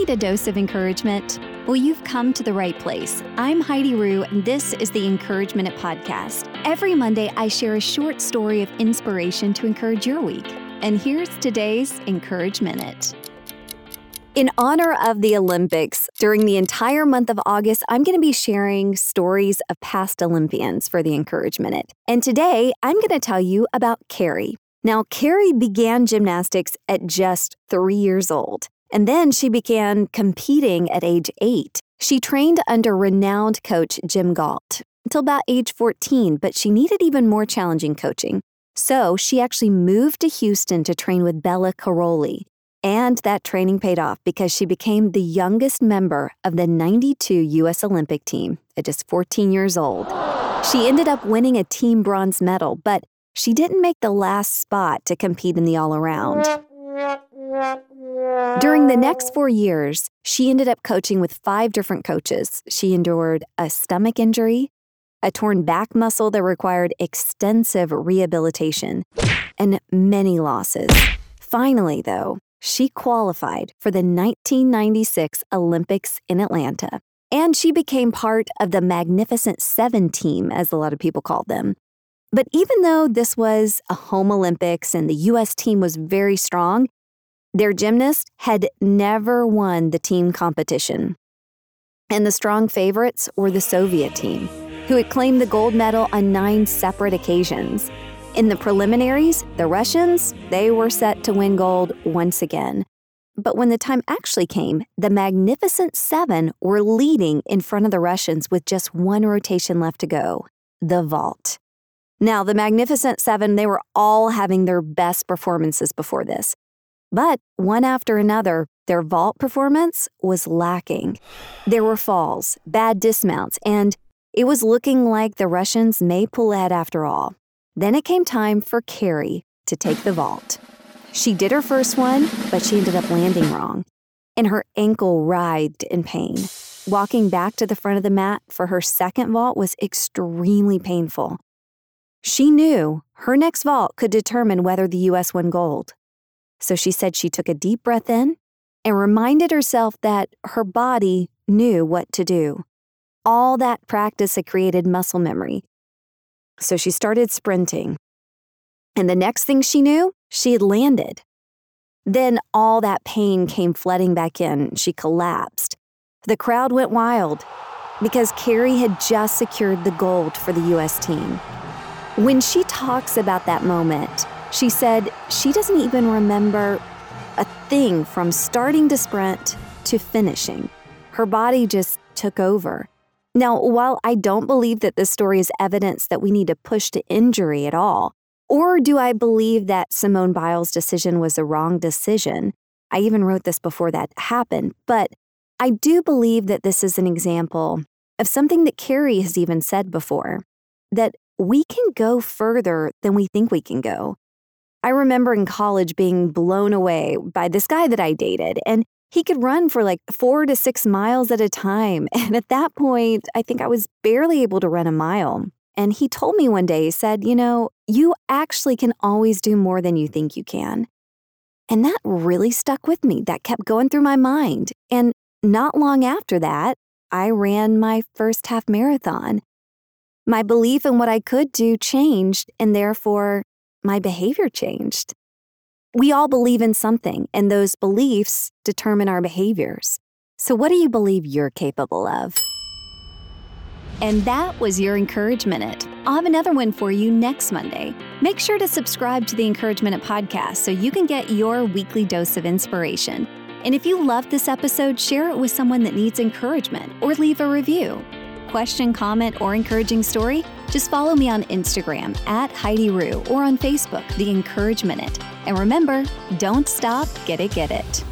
need a dose of encouragement? Well, you've come to the right place. I'm Heidi Rue, and this is the Encouragement Podcast. Every Monday, I share a short story of inspiration to encourage your week. And here's today's Encourage Minute. In honor of the Olympics, during the entire month of August, I'm going to be sharing stories of past Olympians for the Encourage Minute. And today, I'm going to tell you about Kerri. Now, Kerri began gymnastics at just three years old. And then she began competing at age eight. She trained under renowned coach Jim Gault until about age 14, but she needed even more challenging coaching. So she actually moved to Houston to train with Bela Karolyi. And that training paid off because she became the youngest member of the 92 U.S. Olympic team at just 14 years old. She ended up winning a team bronze medal, but she didn't make the last spot to compete in the all around. During the next four years, she ended up coaching with five different coaches. She endured a stomach injury, a torn back muscle that required extensive rehabilitation, and many losses. Finally, though, she qualified for the 1996 Olympics in Atlanta, and she became part of the Magnificent Seven team, as a lot of people called them. But even though this was a home Olympics and the US team was very strong, their gymnast had never won the team competition. And the strong favorites were the Soviet team, who had claimed the gold medal on nine separate occasions. In the preliminaries, the Russians, they were set to win gold once again. But when the time actually came, the Magnificent Seven were leading in front of the Russians with just one rotation left to go the vault. Now, the Magnificent Seven, they were all having their best performances before this. But one after another, their vault performance was lacking. There were falls, bad dismounts, and it was looking like the Russians may pull ahead after all. Then it came time for Kerri to take the vault. She did her first one, but she ended up landing wrong, and her ankle writhed in pain. Walking back to the front of the mat for her second vault was extremely painful. She knew her next vault could determine whether the U.S. won gold. So she said she took a deep breath in and reminded herself that her body knew what to do. All that practice had created muscle memory. So she started sprinting. And the next thing she knew, she had landed. Then all that pain came flooding back in. She collapsed. The crowd went wild because Kerri had just secured the gold for the US team. When she talks about that moment, she said she doesn't even remember a thing from starting to sprint to finishing. Her body just took over. Now, while I don't believe that this story is evidence that we need to push to injury at all, or do I believe that Simone Biles' decision was the wrong decision? I even wrote this before that happened, but I do believe that this is an example of something that Kerri has even said before that we can go further than we think we can go. I remember in college being blown away by this guy that I dated, and he could run for like four to six miles at a time. And at that point, I think I was barely able to run a mile. And he told me one day, he said, You know, you actually can always do more than you think you can. And that really stuck with me. That kept going through my mind. And not long after that, I ran my first half marathon. My belief in what I could do changed, and therefore my behavior changed. We all believe in something, and those beliefs determine our behaviors. So, what do you believe you're capable of? And that was your Encourage Minute. I'll have another one for you next Monday. Make sure to subscribe to the Encourage Minute podcast so you can get your weekly dose of inspiration. And if you loved this episode, share it with someone that needs encouragement or leave a review question, comment, or encouraging story, just follow me on Instagram at Heidi Rue or on Facebook, The Encourage Minute. And remember, don't stop, get it, get it.